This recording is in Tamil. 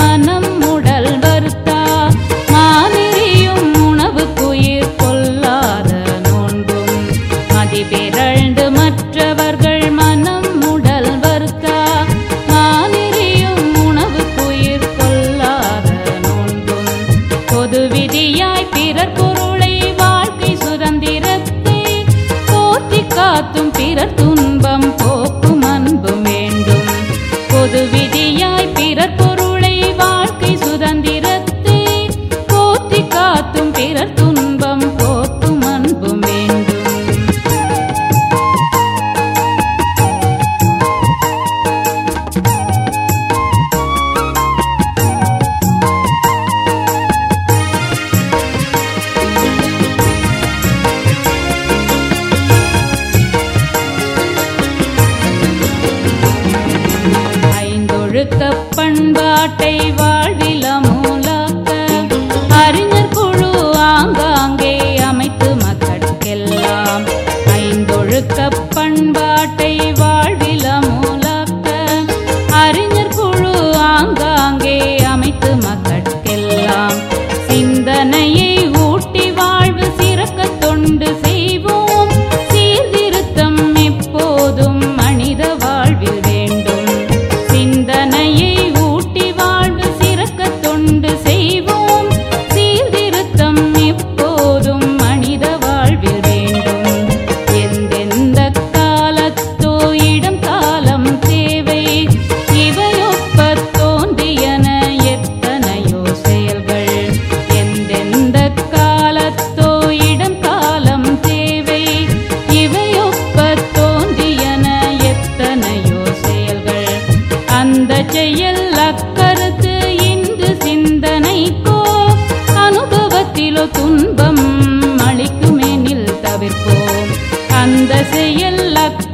மனம் ஒழுக்க பண்பாட்டை வாழ்வில் அமூலாக்க அறிஞர் குழு ஆங்காங்கே அமைத்து மக்களுக்கெல்லாம் ஐந்தொழுக்க பண்பாட்டை அந்த செயல் அக்கருத்து இன்று சிந்தனைக்கோ அனுபவத்திலோ துன்பம் அளிக்குமெனில் தவிர்ப்போம். அந்த செயல் அக்க